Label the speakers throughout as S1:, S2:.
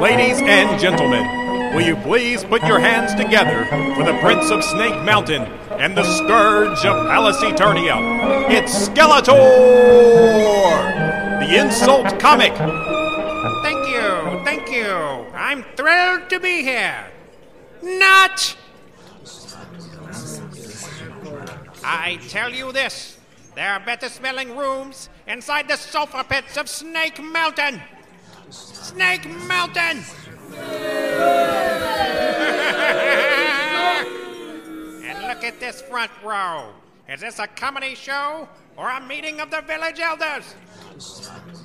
S1: Ladies and gentlemen, will you please put your hands together for the Prince of Snake Mountain and the Scourge of Palace Eternia? It's Skeletor! The insult comic!
S2: Thank you, thank you. I'm thrilled to be here. Not! I tell you this there are better smelling rooms inside the sulfur pits of Snake Mountain. Snake Mountain! and look at this front row. Is this a comedy show or a meeting of the village elders?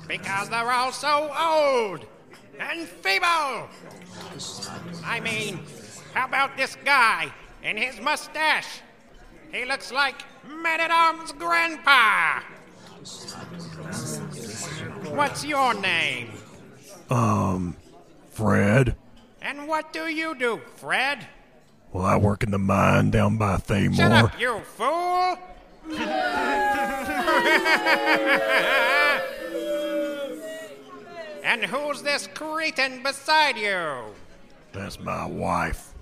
S2: Because they're all so old and feeble. I mean, how about this guy and his mustache? He looks like Man at Arms Grandpa. What's your name?
S3: Um, Fred?
S2: And what do you do, Fred?
S3: Well, I work in the mine down by Thamor.
S2: Shut up, you fool! and who's this cretin beside you?
S3: That's my wife.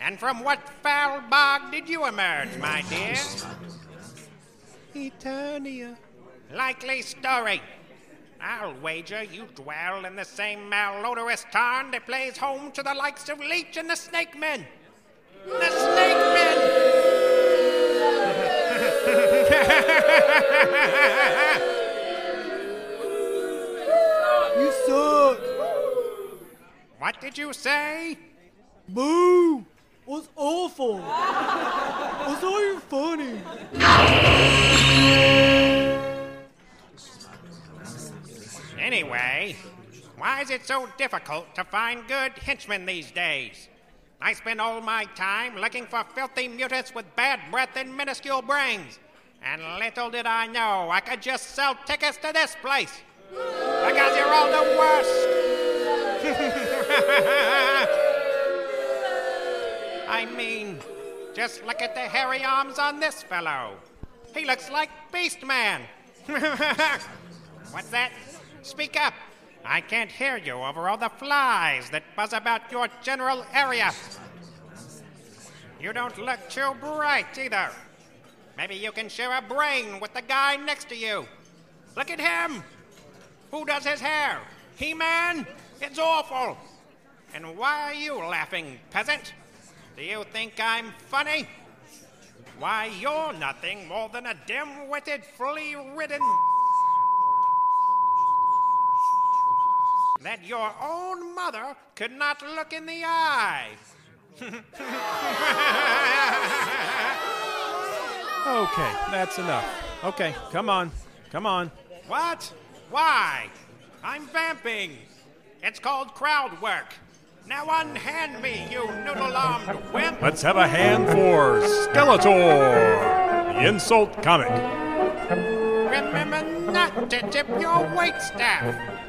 S2: And from what foul bog did you emerge, my dear? Eternia. Likely story. I'll wager you dwell in the same malodorous tarn that plays home to the likes of Leech and the Snake Men. The Snake Men!
S4: You suck.
S2: What did you say?
S4: Boo.
S2: Anyway, why is it so difficult to find good henchmen these days? I spend all my time looking for filthy mutants with bad breath and minuscule brains. And little did I know I could just sell tickets to this place. Because you're all the worst. I mean, just look at the hairy arms on this fellow. He looks like Beast Man. What's that? Speak up. I can't hear you over all the flies that buzz about your general area. You don't look too bright either. Maybe you can share a brain with the guy next to you. Look at him. Who does his hair? He Man? It's awful. And why are you laughing, peasant? Do you think I'm funny? Why, you're nothing more than a dim witted, flea ridden. That your own mother could not look in the eye.
S1: Okay, that's enough. Okay, come on. Come on.
S2: What? Why? I'm vamping. It's called crowd work. Now unhand me, you noodle-armed wimp.
S1: Let's have a hand for Skeletor! The insult comic.
S2: Remember not to tip your wait